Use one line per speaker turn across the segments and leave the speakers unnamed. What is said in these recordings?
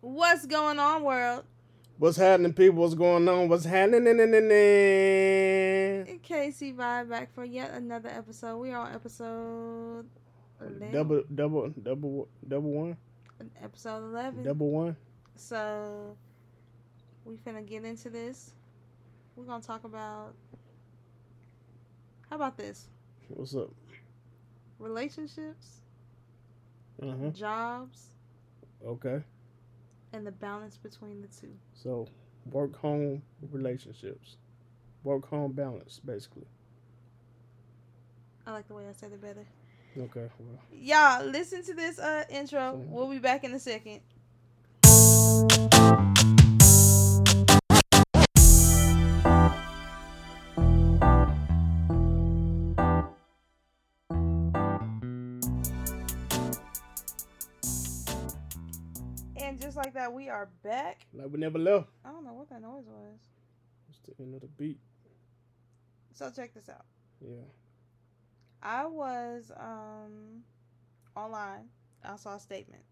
What's going on, world?
What's happening, people? What's going on? What's happening?
In KC Vibe back for yet another episode. We are on episode 11.
Double, double, double, double one.
Episode 11.
Double one.
So, we finna get into this. We're gonna talk about. How about this?
What's up?
Relationships,
Uh huh.
jobs,
Okay.
And the balance between the two.
So, work home relationships, work home balance, basically.
I like the way I said it better.
Okay. Well,
Y'all, listen to this uh intro.
So-
We'll be back in a second. Just like that, we are back.
like we never left.
I don't know what that noise was.
It's the end of the beat.
So check this out.
Yeah.
I was um online. I saw a statement.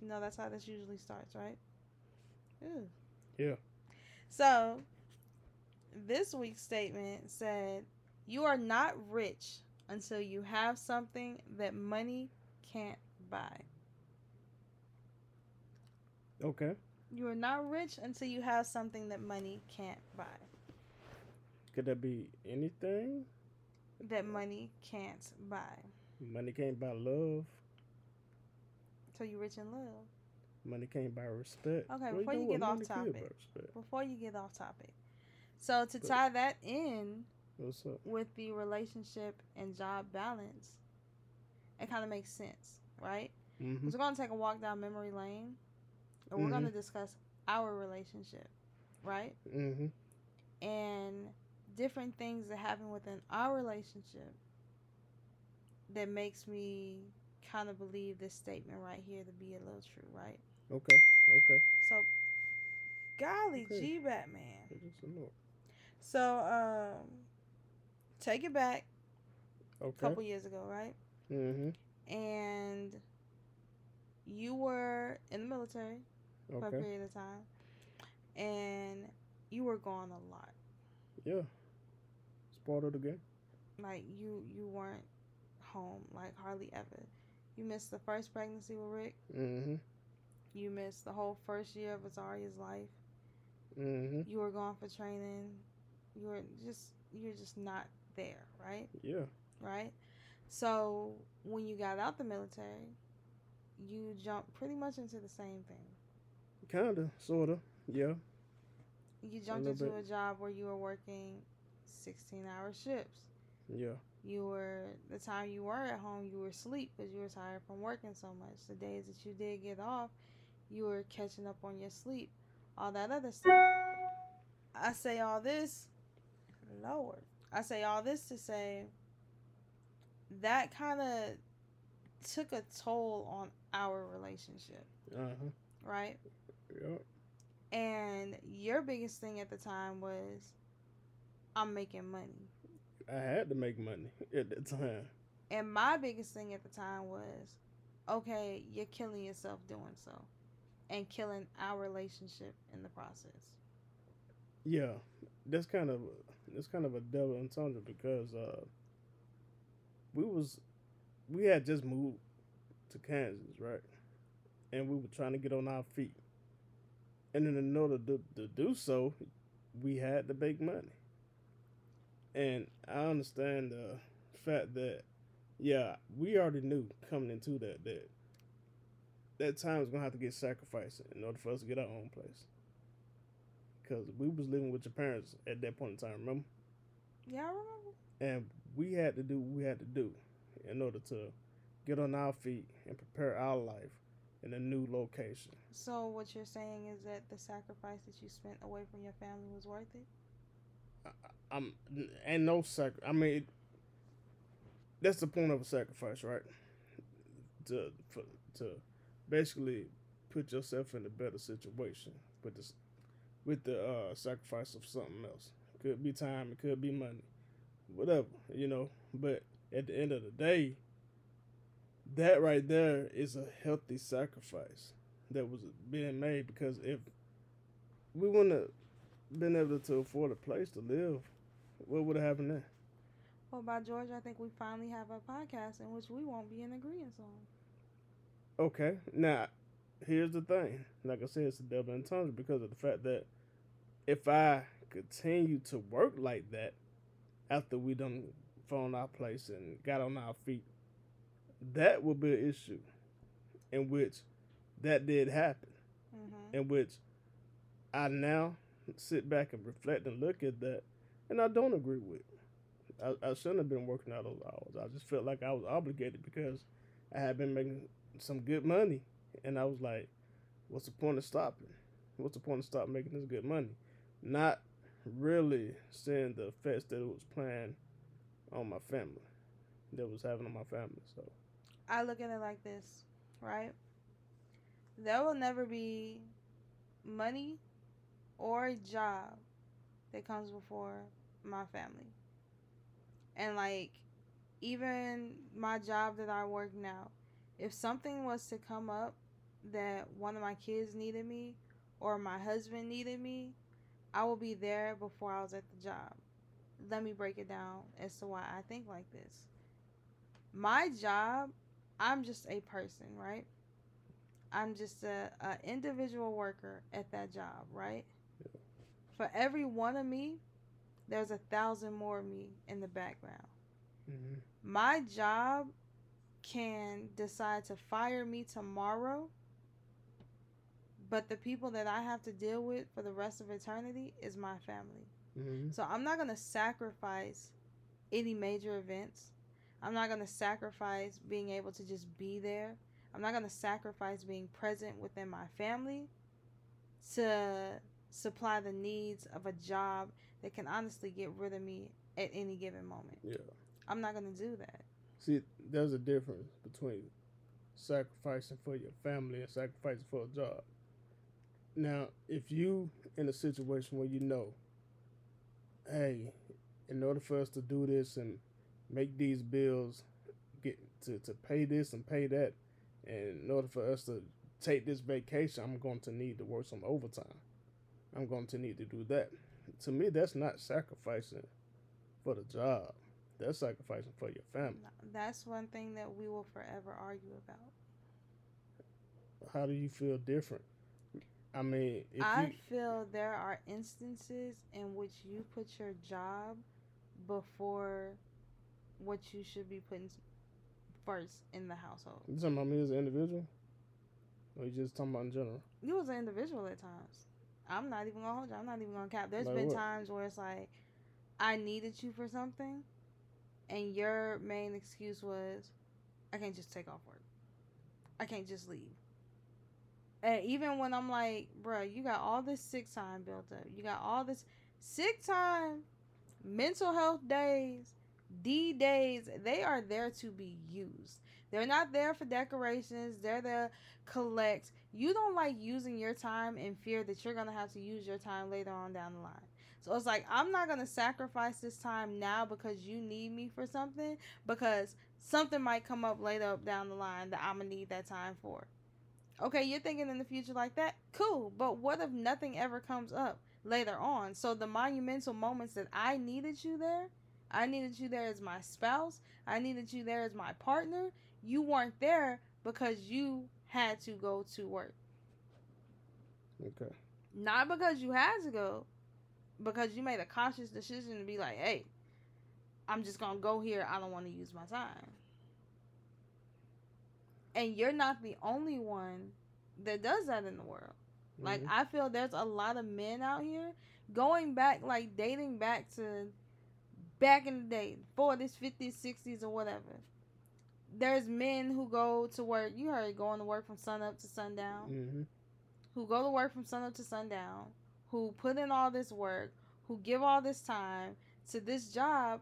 You know that's how this usually starts, right? Ew.
Yeah.
So this week's statement said, "You are not rich until you have something that money can't buy.
Okay.
You are not rich until you have something that money can't buy.
Could that be anything?
That money can't buy.
Money can't buy love.
So you're rich in love."
Money can't buy respect.
Okay, before
know
you get off
Money could buy
topic. Before you get off topic, so to
But-
tie that in
What's up?
with the relationship and job balance, it kind of makes sense, right?
Mm-hmm.
So we're gonna take a walk down memory lane, and we're gonna discuss our relationship, right?
Mm-hmm.
And different things that happen within our relationship that makes me kind of believe this statement right here to be a little true, right?
Okay. Okay.
So, golly
Okay.
gee, Batman.
Just a little-
So, um, take it back a couple years ago, right?
Mm-hmm.
And you were in the military for a period of time, and you were gone a lot.
Yeah. It's part of the game.
Like you, you weren't home like hardly ever. You missed the first pregnancy with Rick.
Mm-hmm.
You missed the whole first year of Azaria's life.
Mm-hmm.
You were gone for training. You were just, you're just not there, right?
Yeah.
right? So when you got out the military, you jumped pretty much into the same thing.
Kinda. Sorta. Yeah.
You jumped into
bit.
a job where you were working 16 hour shifts.
Yeah.
You were, the time you were at home, you were asleep because you were tired from working so much. The days that you did get off, you were catching up on your sleep, all that other stuff. I say all this, Lord, I say all this to say that kind of took a toll on our relationship,
Uh-huh.
right? And your biggest thing at the time was, I'm making money.
I had to make money at the time.
And my biggest thing at the time was, okay, you're killing yourself doing so, and killing our relationship in the process.
Yeah. That's kind of that's kind of a double entendre because uh we was we had just moved to Kansas, right? And we were trying to get on our feet. And then in order to, to do so, we had to make money. And I understand the fact that, yeah, we already knew coming into that that that time was gonna have to get sacrificed in order for us to get our own place. Cause we was living with your parents at that point in time, remember?
Yeah, I remember.
And we had to do what we had to do in order to get on our feet and prepare our life in a new location.
So what you're saying is that the sacrifice that you spent away from your family was worth it?
I'm and no sac. I mean, that's the point of a sacrifice, right? To for, to basically put yourself in a better situation with this with the uh, sacrifice of something else. Could be time, it could be money, whatever you know. But at the end of the day, that right there is a healthy sacrifice. that was being made because if we wouldn't have been able to afford a place to live, what would have happened then?
Well, by George, I think we finally have a podcast in which we won't be in agreement
on. Okay, now here's the thing. Like I said, it's a double entendre because of the fact that if I continue to work like that after we done found our place and got on our feet, that would be an issue in which that did happen, mm-hmm. in which I now sit back and reflect and look at that, and I don't agree with. I, I shouldn't have been working out those hours. I just felt like I was obligated because I had been making some good money, and I was like, "What's the point of stopping? What's the point of stopping making this good money?" Not really seeing the effects that it was playing on my family, that was having on my family. So,
I look at it like this, right? There will never be money or a job that comes before my family. And like even my job that I work now, if something was to come up that one of my kids needed me or my husband needed me, I will be there before I was at the job. Let me break it down as to why I think like this. My job, I'm just a person, right? I'm just a, a individual worker at that job, right? Yeah. For every one of me, there's a thousand more of me in the background. Mm-hmm. My job can decide to fire me tomorrow, but the people that I have to deal with for the rest of eternity is my family. Mm-hmm. So I'm not going to sacrifice any major events. I'm not going to sacrifice being able to just be there I'm not going to sacrifice being present within my family to supply the needs of a job that can honestly get rid of me at any given moment. Yeah. I'm not going to do that.
See, there's a difference between sacrificing for your family and sacrificing for a job. Now, if you in a situation where you know, hey, in order for us to do this and make these bills, get to, to pay this and pay that, and in order for us to take this vacation, I'm going to need to work some overtime. I'm going to need to do that. To me, that's not sacrificing for the job. That's sacrificing for your family.
That's one thing that we will forever argue about.
How do you feel different? I mean,
I
you...
feel there are instances in which you put your job before what you should be putting first in the household.
You talking about me as an individual? Or you just talking about in general?
You was an individual at times. I'm not even gonna hold you. I'm not even gonna cap. There's like been what? times where it's like I needed you for something, and your main excuse was, I can't just take off work. I can't just leave. And even when I'm like, bro, you got all this sick time built up. You got all this sick time, mental health days, D days, they are there to be used. They're not there for decorations. They're there to collect. You don't like using your time in fear that you're gonna have to use your time later on down the line. So it's like I'm not gonna sacrifice this time now because you need me for something because something might come up later up down the line that I'm gonna need that time for. Okay, you're thinking in the future like that? Cool. But what if nothing ever comes up later on? So the monumental moments that I needed you there, I needed you there as my spouse. I needed you there as my partner. You weren't there because you had to go to work. Okay. Not because you had to go, because you made a conscious decision to be like, hey, I'm just going to go here. I don't want to use my time. And you're not the only one that does that in the world. Mm-hmm. Like, I feel there's a lot of men out here going back, like dating back to back in the day, 40s, 50s, 60s, or whatever. There's men who go to work. You heard going to work from sun up to sundown. Mm-hmm. Who go to work from sun up to sundown. Who put in all this work. Who give all this time to this job,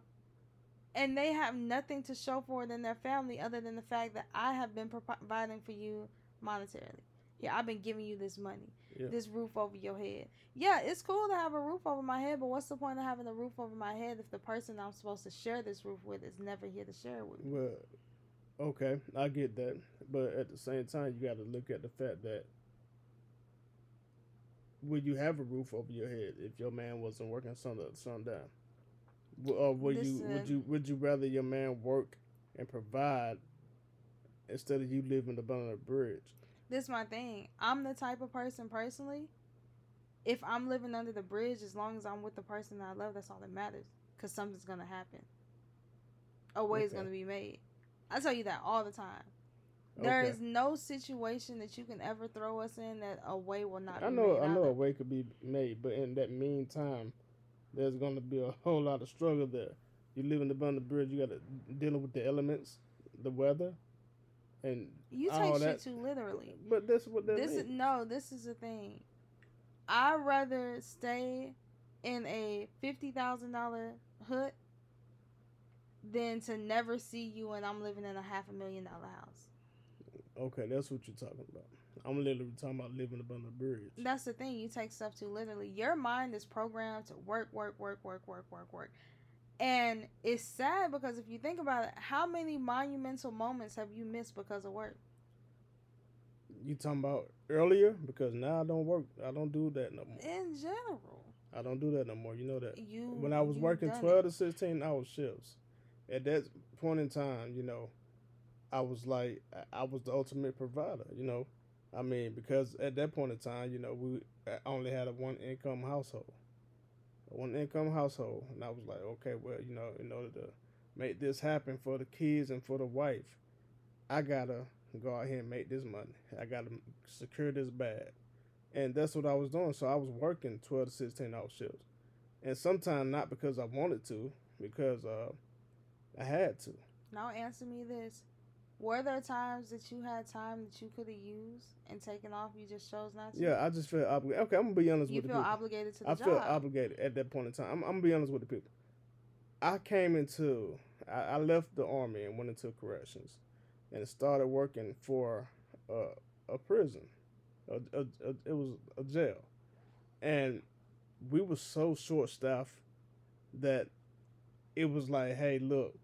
and they have nothing to show for it in their family other than the fact that I have been providing for you monetarily. Yeah, I've been giving you this money, yeah. this roof over your head. Yeah, it's cool to have a roof over my head, but what's the point of having a roof over my head if the person I'm supposed to share this roof with is never here to share it with?
Me? Well, okay, I get that, but at the same time, you got to look at the fact that would you have a roof over your head if your man wasn't working sun up, sun down? Or would you would you would you rather your man work and provide instead of you living up under a bridge?
This is my thing. I'm the type of person personally. If I'm living under the bridge, as long as I'm with the person that I love, that's all that matters. Cause something's gonna happen. A way is gonna be made. I tell you that all the time. There
Okay.
is no situation that you can ever throw us in that a way will not.
I
be
know
made
I know a way could be made, but in that meantime, there's gonna be a whole lot of struggle there. You living up under the bridge, you got to dealing with the elements, the weather, and
You take
that.
shit too literally.
But that's what that
This is no. This is the thing. I'd rather stay in a fifty thousand dollar hut than to never see you and I'm living in a half a million dollar house.
Okay, that's what you're talking about. I'm literally talking about living up under the bridge.
That's the thing. You take stuff too literally. Your mind is programmed to work, work, work, work, work, work, work. And it's sad because if you think about it, how many monumental moments have you missed because of work?
You talking about earlier because now I don't work. I don't do that no more.
In general,
I don't do that no more. You know that.
you
When I was working
done it.
twelve to sixteen hour shifts, at that point in time, you know, I was like, I- was the ultimate provider. You know, I mean, because at that point in time, you know, we only had a one income household, one income household, and I was like, okay, well, you know, in order to make this happen for the kids and for the wife, I gotta go out here and make this money. I gotta secure this bag. And that's what I was doing. So I was working 12 to 16 hour shifts. And sometimes not because I wanted to, because uh, I had to.
Now answer me this. Were there times that you had time that you could have used and taken off, you just chose not to?
Yeah, I just feel obligated. Okay, I'm to be honest with
You
with the
feel
people.
obligated to the
I
job.
feel obligated at that point in time. I'm, I'm to be honest with the people. I came into, I, I left the army and went into corrections and started working for uh, a prison. A, a, a, it was a jail. And we were so short staffed that it was like, hey, look,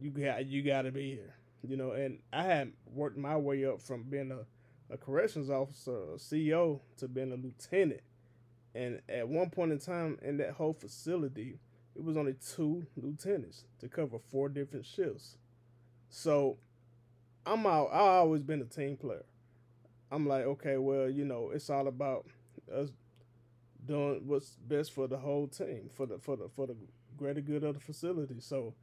you got you got to be here, you know. And I had worked my way up from being a, a corrections officer, a CEO, to being a lieutenant. And at one point in time, in that whole facility, it was only two lieutenants to cover four different shifts. So I'm out. I always been a team player. I'm like, okay, well, you know, it's all about us doing what's best for the whole team, for the for the for the greater good of the facility. So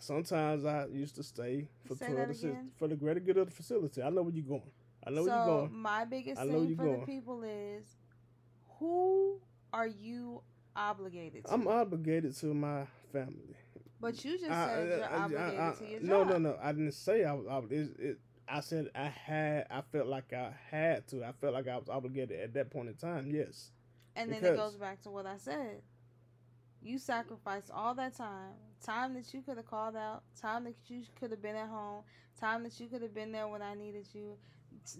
sometimes I used to stay for
Say
twelve
that
to six
again?
for the greater good of the facility. I know where you're going. I know
so
where you're going.
my biggest thing for
going.
the people is, who are you obligated to?
I'm obligated to my family.
but you just
I-
said
I-
you're
I-
obligated to your
no,
job.
no, no. I didn't say I was obligated. It, it, I said I had. I felt like I had to. I felt like I was obligated at that point in time. Yes.
And then it goes back to what I said. You sacrificed all that time, time that you could have called out, time that you could have been at home, time that you could have been there when I needed you.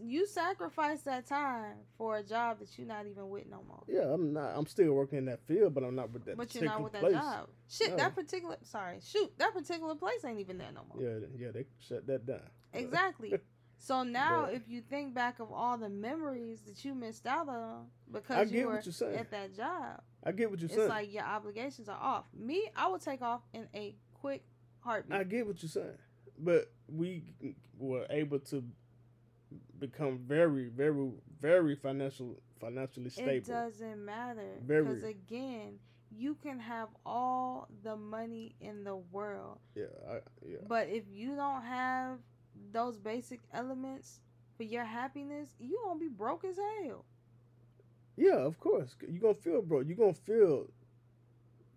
You sacrificed that time for a job that you're not even with no more.
Yeah, I'm not. I'm still working in that field, but I'm not with that.
but you're not with that
place.
job. Shit,
No.
that particular sorry, shoot, that particular place ain't even there no more.
Yeah, yeah, they shut that down.
Exactly. So now,
But-
if you think back of all the memories that you missed out on because you were
what you're saying.
at that job,
I get what you're
it's
saying.
like your obligations are off. Me, I will take off in a quick heartbeat.
I get what you're saying, but we were able to become very, very, very financial, financially stable.
it doesn't matter
Very.
because again, you can have all the money in the world,
Yeah, I, yeah.
but if you don't have those basic elements for your happiness, you gonna be broke as hell.
Yeah, of course. You're gonna feel bro. You're gonna feel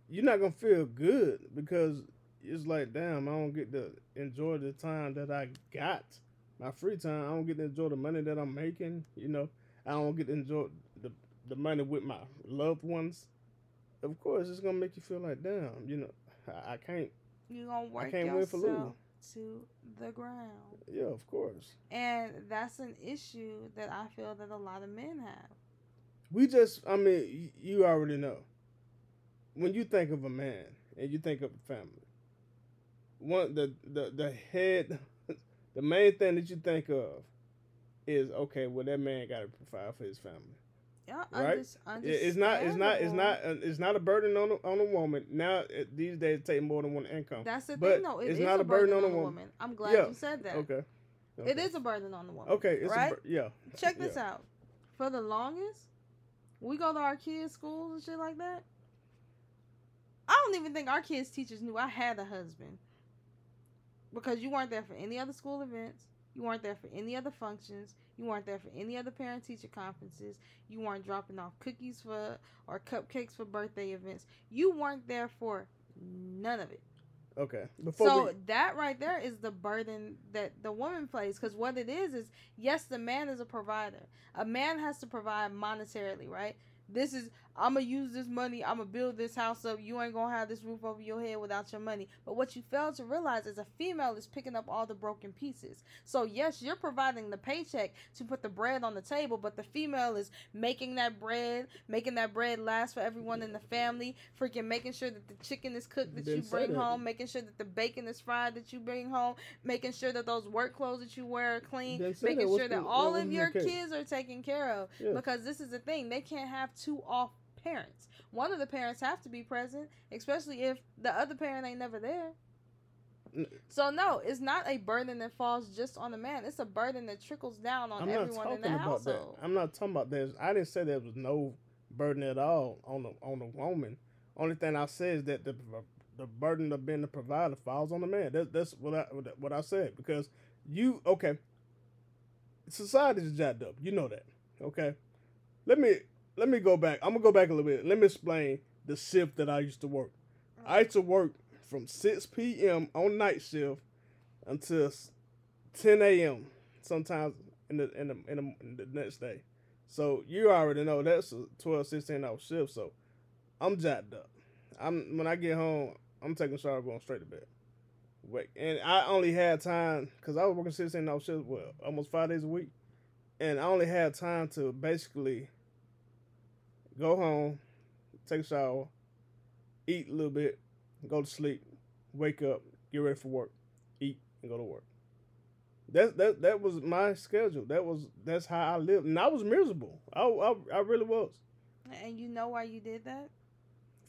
you're not gonna feel good because it's like, damn, I don't get to enjoy the time that I got. My free time. I don't get to enjoy the money that I'm making, you know. I don't get to enjoy the the money with my loved ones. Of course, it's gonna make you feel like, damn, you know, I, I can't
You gonna work
can't win for
to the ground.
yeah, of course.
And that's an issue that I feel that a lot of men have.
We just, I mean, you already know. When you think of a man and you think of a family, one the the the head, the main thing that you think of is okay. Well, that man got to provide for his family.
Yeah,
Right? It's not. It's not. It's not. uh, It's not a burden on a, on a woman. Now it, these days, it take more than one income.
That's the
But
thing, though. It
it's
is
not
a
burden on a woman.
woman. I'm glad
Yeah.
you said that.
Okay.
It
Okay.
is a burden on the woman.
Okay. It's
right?
a, bur- yeah.
Check this
Yeah.
out. For the longest, we go to our kids' schools and shit like that. I don't even think our kids' teachers knew I had a husband. Because you weren't there for any other school events. You weren't there for any other functions. You weren't there for any other parent teacher conferences. You weren't dropping off cookies for or cupcakes for birthday events. You weren't there for none of it.
Okay. Before
So
we,
that right there is the burden that the woman plays. Because what it is is, yes, the man is a provider. A man has to provide monetarily, right? This is I'm gonna use this money. I'm gonna build this house up. You ain't gonna have this roof over your head without your money. But what you fail to realize is a female is picking up all the broken pieces. So yes, you're providing the paycheck to put the bread on the table, but the female is making that bread, making that bread last for everyone in the family. Freaking making sure that the chicken is cooked that you bring home, making sure that the bacon is fried that you bring home, making sure that those work clothes that you wear are clean,
Didn't say that.
making sure that all of your kids are taken care of.
Yeah.
Because this is the thing, they can't have two off parents. One of the parents have to be present, especially if the other parent ain't never there. So no, it's not a burden that falls just on the man. It's a burden that trickles down on
I'm
everyone in the
about that.
household.
I'm not talking about that. I didn't say there was no burden at all on the on the woman. Only thing I said is that the the burden of being the provider falls on the man. That's that's what I what I said because you okay. Society's jacked up. You know that. Okay. Let me let me go back. I'm gonna go back a little bit. Let me explain the shift that I used to work. I used to work from 6 p.m. on night shift until 10 a.m. Sometimes in the in the, in the in the next day. So you already know that's a 12, 16 hour shift. So I'm jacked up. I'm when I get home, I'm taking a shower, going straight to bed. Wait, and I only had time because I was working 16 hour shifts, well, almost five days a week, and I only had time to basically go home, take a shower, eat a little bit, go to sleep, wake up, get ready for work, eat, and go to work. That that that was my schedule. That was that's how I lived, and I was miserable. I I, I really was
And you know why you did that?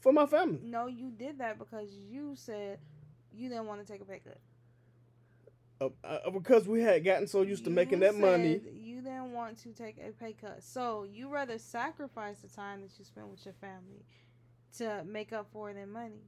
for my family.
No, you did that because you said you didn't want to take a pay cut.
Uh, uh, because we had gotten so used to
You
making that money.
You didn't want to take a pay cut. So you rather sacrifice the time that you spend with your family to make up for it in money.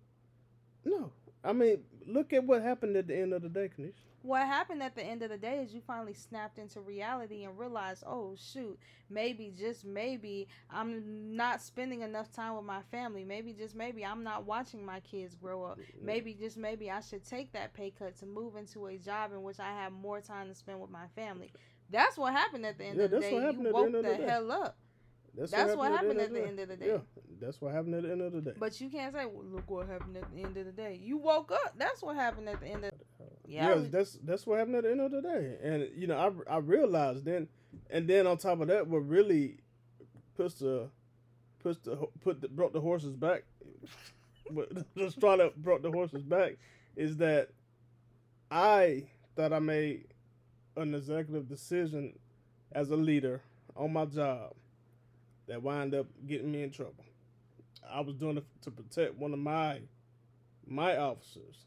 No, I mean, look at what happened at the end of the day, Kanisha.
What happened at the end of the day is you finally snapped into reality and realized, oh shoot, maybe just maybe I'm not spending enough time with my family. Maybe just maybe I'm not watching my kids grow up. Maybe just maybe I should take that pay cut to move into a job in which I have more time to spend with my family. That's what happened at the end
Yeah,
of the
that's
day.
what happened
You
at the
woke
end of
the,
the day.
hell up. That's what happened at the end of the day.
Yeah, that's what happened at the end of the day.
But you can't say, well, look what happened at the end of the day. You woke up. That's what happened at the end of
The...
yeah, Yeah,
that's that's what happened at the end of the day. And you know, I I realized then, and then on top of that, what really puts the puts the put the, brought the horses back, but just trying to brought the horses back is that I thought I made an executive decision as a leader on my job that wind up getting me in trouble. I was doing it to protect one of my my officers,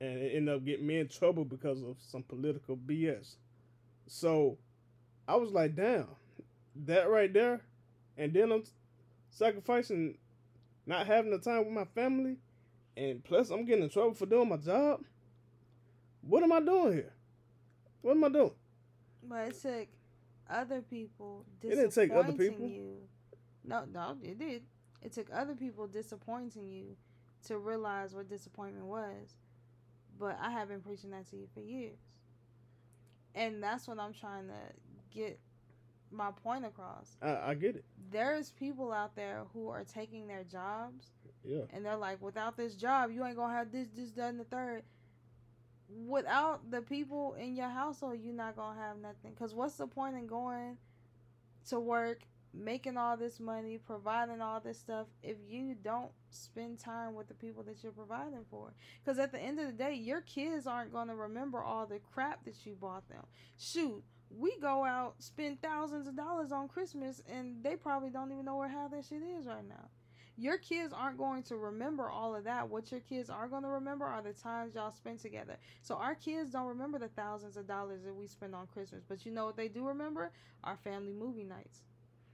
and it ended up getting me in trouble because of some political BS. So I was like, damn, that right there, and then I'm sacrificing not having the time with my family, and plus I'm getting in trouble for doing my job. What am I doing here? What am I doing?
But it took other people
It didn't take other
disappointing
people.
you. No, no, it did. It took other people disappointing you to realize what disappointment was. But I have been preaching that to you for years. And that's what I'm trying to get my point across.
I, I get it.
There's people out there who are taking their jobs
Yeah.
and they're like, without this job, you ain't gonna have this, this, that, and the third. Without the people in your household, you're not gonna have nothing. Cause what's the point in going to work, making all this money, providing all this stuff, if you don't spend time with the people that you're providing for? Cause at the end of the day, your kids aren't gonna remember all the crap that you bought them. Shoot, we go out, spend thousands of dollars on Christmas, and they probably don't even know where half that shit is right now. Your kids aren't going to remember all of that. What your kids are going to remember are the times y'all spend together. So our kids don't remember the thousands of dollars that we spend on Christmas, but you know what they do remember? Our family movie nights.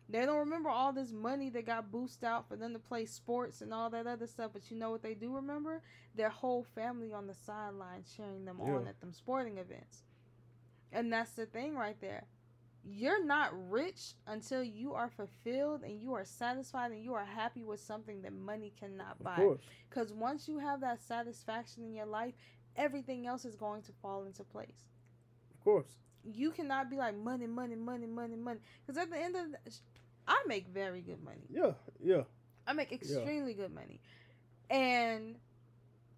They don't remember all this money that got boosted out for them to play sports and all that other stuff, but you know what they do remember? Their whole family on the sideline cheering them
Yeah.
on at them sporting events. And that's the thing right there. You're not rich until you are fulfilled and you are satisfied and you are happy with something that money cannot buy. Because once you have that satisfaction in your life, everything else is going to fall into place.
Of course.
You cannot be like money, money, money, money, money. Because at the end of the, I make very good money.
Yeah. Yeah.
I make extremely good money, and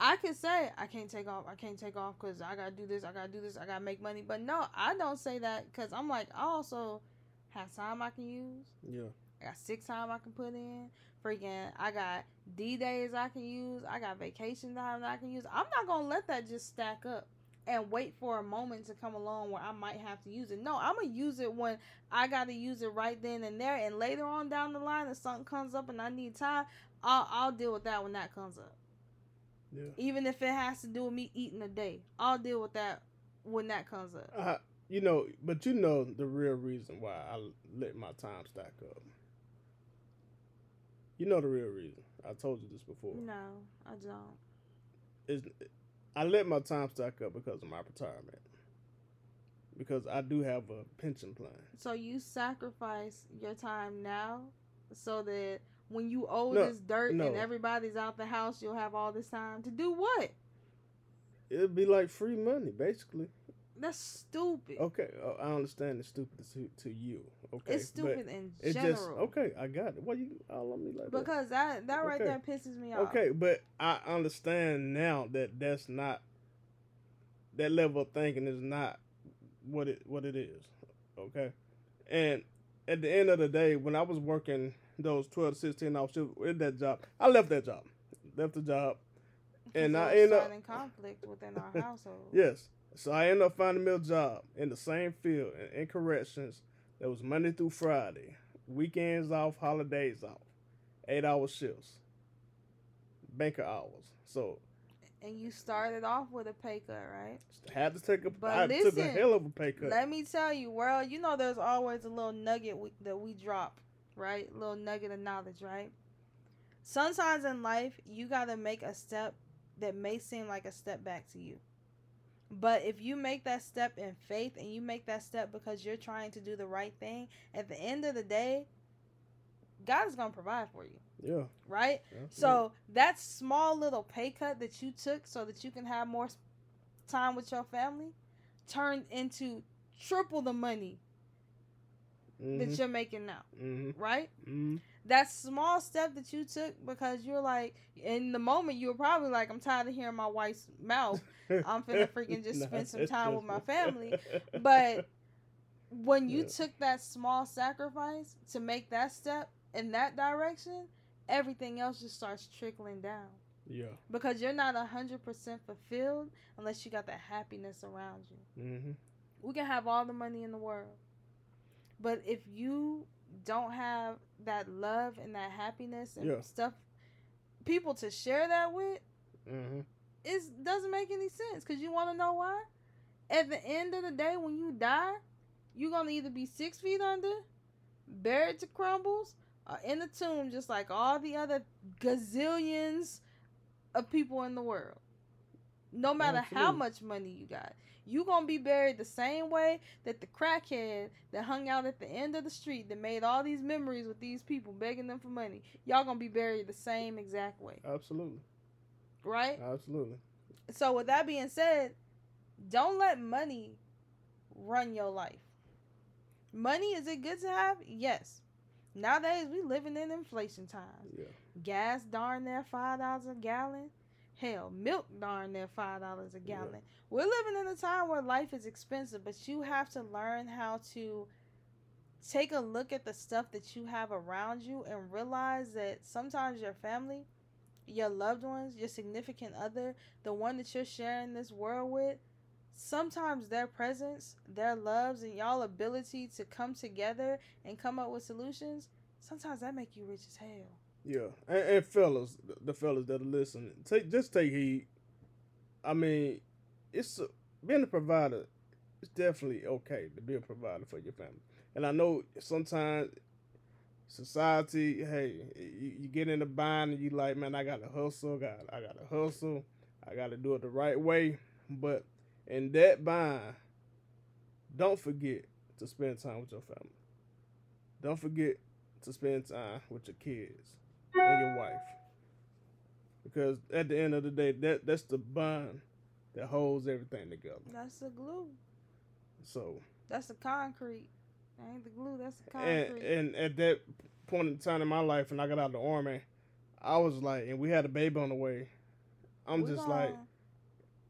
I can say I can't take off. I can't take off because I gotta do this. I gotta do this. I gotta make money. But no, I don't say that because I'm like I also have time I can use.
Yeah.
I got sick time I can put in. Freaking, I got D days I can use. I got vacation time that I can use. I'm not gonna let that just stack up and wait for a moment to come along where I might have to use it. No, I'm gonna use it when I gotta use it right then and there. And later on down the line, if something comes up and I need time, I'll I'll deal with that when that comes up.
Yeah.
Even if it has to do with me eating a day, I'll deal with that when that comes up.
I, you know, but you know the real reason why I let my time stack up. You know the real reason. I told you this before.
No, I don't.
Is I let my time stack up because of my retirement. Because I do have a pension plan.
So you sacrifice your time now so that when you owe
No,
this dirt
no.
and everybody's out the house, you'll have all this time to do what?
It'd be like free money, basically.
That's stupid.
Okay, uh, I understand it's stupid to, to you. Okay,
it's stupid in
it's
general.
just okay. I got it. Why you all on me like that?
Because that that right
Okay.
there pisses me off.
Okay, but I understand now that that's not that level of thinking is not what it what it is. Okay, and at the end of the day, when I was working those 12 to 16 hour shifts in that job, I left that job, left the job. And I
Because
end up-
starting conflict within our household.
Yes, so I ended up finding me a job in the same field in, in corrections. That was Monday through Friday, weekends off, holidays off, eight hour shifts, banker hours. So
And you started off with a pay cut, right?
Had to take a.
But
I took a hell of a pay cut.
Let me tell you, world, you know there's always a little nugget we, that we drop, right? Little nugget of knowledge, right? Sometimes in life, you got to make a step that may seem like a step back to you. But if you make that step in faith and you make that step because you're trying to do the right thing, at the end of the day, God is going to provide for you,
yeah.
right?
yeah,
So that small little pay cut that you took so that you can have more time with your family turned into triple the money
yeah.
that you're making now,
mhm,
right?
mhm.
That small step that you took because you're like, in the moment, you were probably like, I'm tired of hearing my wife's mouth. I'm finna freaking just spend some time with my family. But when you
Yeah.
took that small sacrifice to make that step in that direction, everything else just starts trickling down.
yeah.
because you're not 100% fulfilled unless you got that happiness around you.
hmm
We can have all the money in the world, but if you don't have that love and that happiness and
Yeah.
stuff, people to share that with,
hmm
it doesn't make any sense. Because you want to know why? At the end of the day, when you die, you're going to either be six feet under, buried to crumbles, or in the tomb just like all the other gazillions of people in the world. No matter how much money you got, you gonna be buried the same way that the crackhead that hung out at the end of the street that made all these memories with these people begging them for money. Y'all gonna be buried the same exact way,
Absolutely.
right?
Absolutely.
So with that being said, don't let money run your life. Money is it good to have? Yes. Nowadays we living in inflation times.
Yeah.
Gas darn near five dollars a gallon. Hell, milk darn near five dollars a
Yeah.
gallon. We're living in a time where life is expensive, but you have to learn how to take a look at the stuff that you have around you and realize that sometimes your family, your loved ones, your significant other, the one that you're sharing this world with, sometimes their presence, their loves, and y'all ability to come together and come up with solutions, sometimes that make you rich as hell.
Yeah, and, and fellas, the, fellas that are listening, take just take heed. I mean, it's a, being a provider. It's definitely okay to be a provider for your family. And I know sometimes society, hey, you, you get in the bind and you like, man, I gotta hustle, got I gotta hustle, I gotta do it the right way. But in that bind, don't forget to spend time with your family. Don't forget to spend time with your kids and your wife. Because at the end of the day, that that's the bond that holds everything together.
That's the glue.
So
That's the concrete. That ain't the glue. That's the
and
concrete.
and at that point in time in my life when I got out of the army, I was like, and we had a baby on the way. I'm
We
just
gon-
like,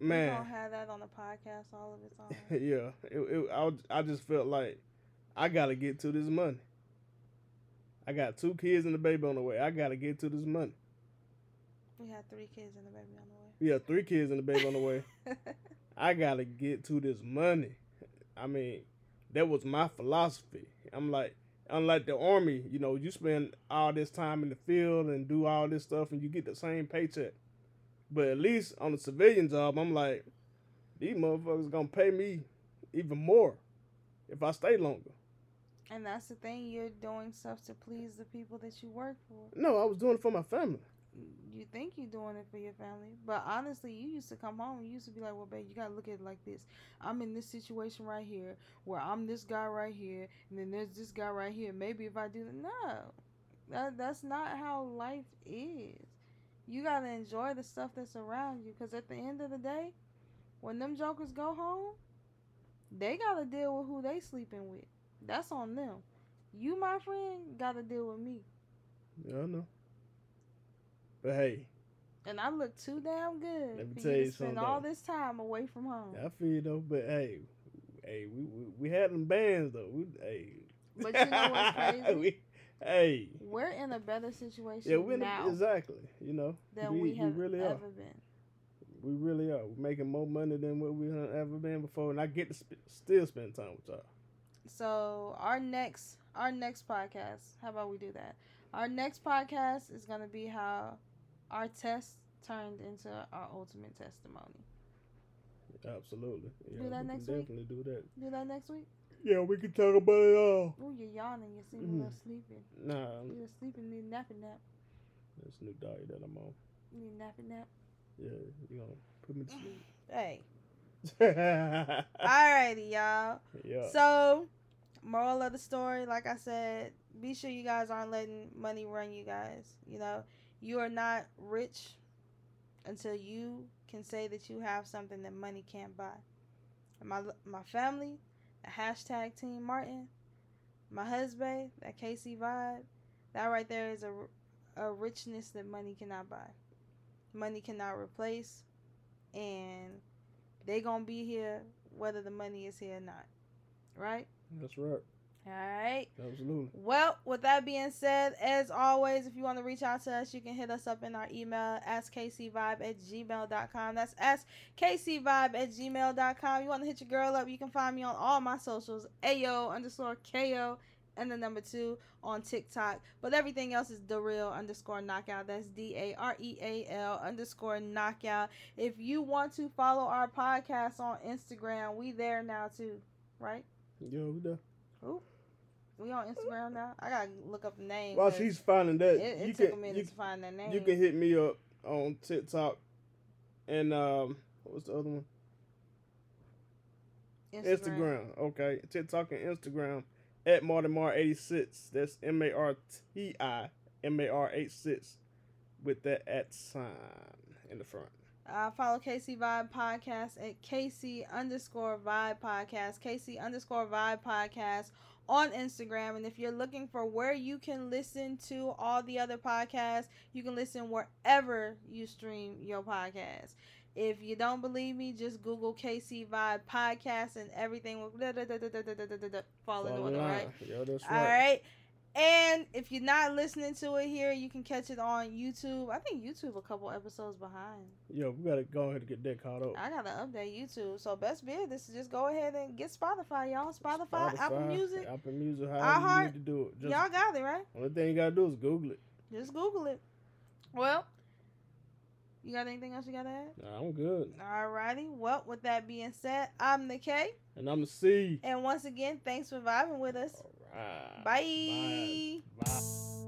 we
man,
gonna have that on the podcast all of the time.
yeah. It, it, I I just felt like I gotta get to this money. I got two kids and a baby on the way. I gotta get to this money.
we had three kids and a baby on the way.
Yeah, three kids and a baby on the way.
the way.
I gotta get to this money. I mean, that was my philosophy. I'm like, unlike the army, you know, you spend all this time in the field and do all this stuff, and you get the same paycheck. But at least on the civilian job, I'm like, these motherfuckers gonna pay me even more if I stay longer.
And that's the thing. You're doing stuff to please the people that you work for.
No, I was doing it for my family.
You think you're doing it for your family, but honestly, you used to come home. and You used to be like, "Well, babe, you gotta look at it like this. I'm in this situation right here, where I'm this guy right here, and then there's this guy right here. Maybe if I do that, no, that that's not how life is. You gotta enjoy the stuff that's around you, because at the end of the day, when them jokers go home, they gotta deal with who they sleeping with. That's on them. You, my friend, gotta deal with me.
Yeah, I know. But hey,
And I look too damn good
Let me tell
you to
something,
all
though.
this time away from home.
I feel you though. But hey, hey, we we, we had them bands though. We, hey.
But you know what's crazy?
we, hey.
We're in a better situation
Yeah, we're
now
exactly. You know,
than
we,
we, have
really
ever
are.
been.
We really are. We're making more money than what we have ever been before, and I get to sp- still spend time with y'all.
So our next our next podcast, how about we do that? Our next podcast is gonna be how our test turned into our ultimate testimony.
Absolutely. Yeah,
Do that
we
next
can
week?
definitely do that.
Do that next week?
Yeah, we can talk about it all.
Ooh, you're yawning. You seem a
Mhm.
little sleepy.
Nah,
You're sleeping. Need a nappy nap.
this new diet that I'm on.
You need napping nap.
Yeah, you gonna put me to sleep.
Hey.
Yeah.
Alrighty, y'all. So, moral of the story, like I said, be sure you guys aren't letting money run you guys. You know, you are not rich until you can say that you have something that money can't buy. And my my family, the hashtag Team Martin, my husband, that KC vibe, that right there is a, a richness that money cannot buy. Money cannot replace, and they gonna be here whether the money is here or not. Right?
That's right.
All right.
Absolutely.
Well, with that being said, as always, if you want to reach out to us, you can hit us up in our email, askKCVibe at gmail.com. That's askKCVibe at gmail.com. You want to hit your girl up, you can find me on all my socials, ayo underscore KO and the number two on TikTok. But everything else is the real underscore knockout. That's D A R E A L underscore knockout. If you want to follow our podcast on Instagram, we there now too, right?
Yeah, we done.
We on Instagram now. I gotta look up the name.
While she's finding that,
it, it
you
took
can
a minute
you,
to find that name.
you can hit me up on TikTok and um, what's the other one? Instagram. Okay, TikTok and Instagram at Martimar eighty six. That's M A R T I M A R 86 with that at sign in the front.
Uh, follow KC Vibe Podcast at KC underscore Vibe Podcast, KC underscore Vibe Podcast on Instagram. And if you're looking for where you can listen to all the other podcasts, you can listen wherever you stream your podcast. If you don't believe me, just Google KC Vibe Podcast and everything will fall into order, right?
Yeah, that's
All
right.
And if you're not listening to it here, you can catch it on YouTube. I think YouTube a couple episodes behind.
Yo, we gotta go ahead and get that caught up.
I gotta update YouTube. So best bet this is just go ahead and get Spotify, y'all. Spotify, Apple Music.
Apple Music, however you need to do it.
Just, y'all got it, right?
Only thing you gotta do is Google it.
Just Google it. Well, you got anything else you gotta add?
Nah, I'm good.
Alrighty. Well, with that being said, I'm the K.
And I'm the C.
And once again, thanks for vibing with us.
Uh,
bye. bye. bye.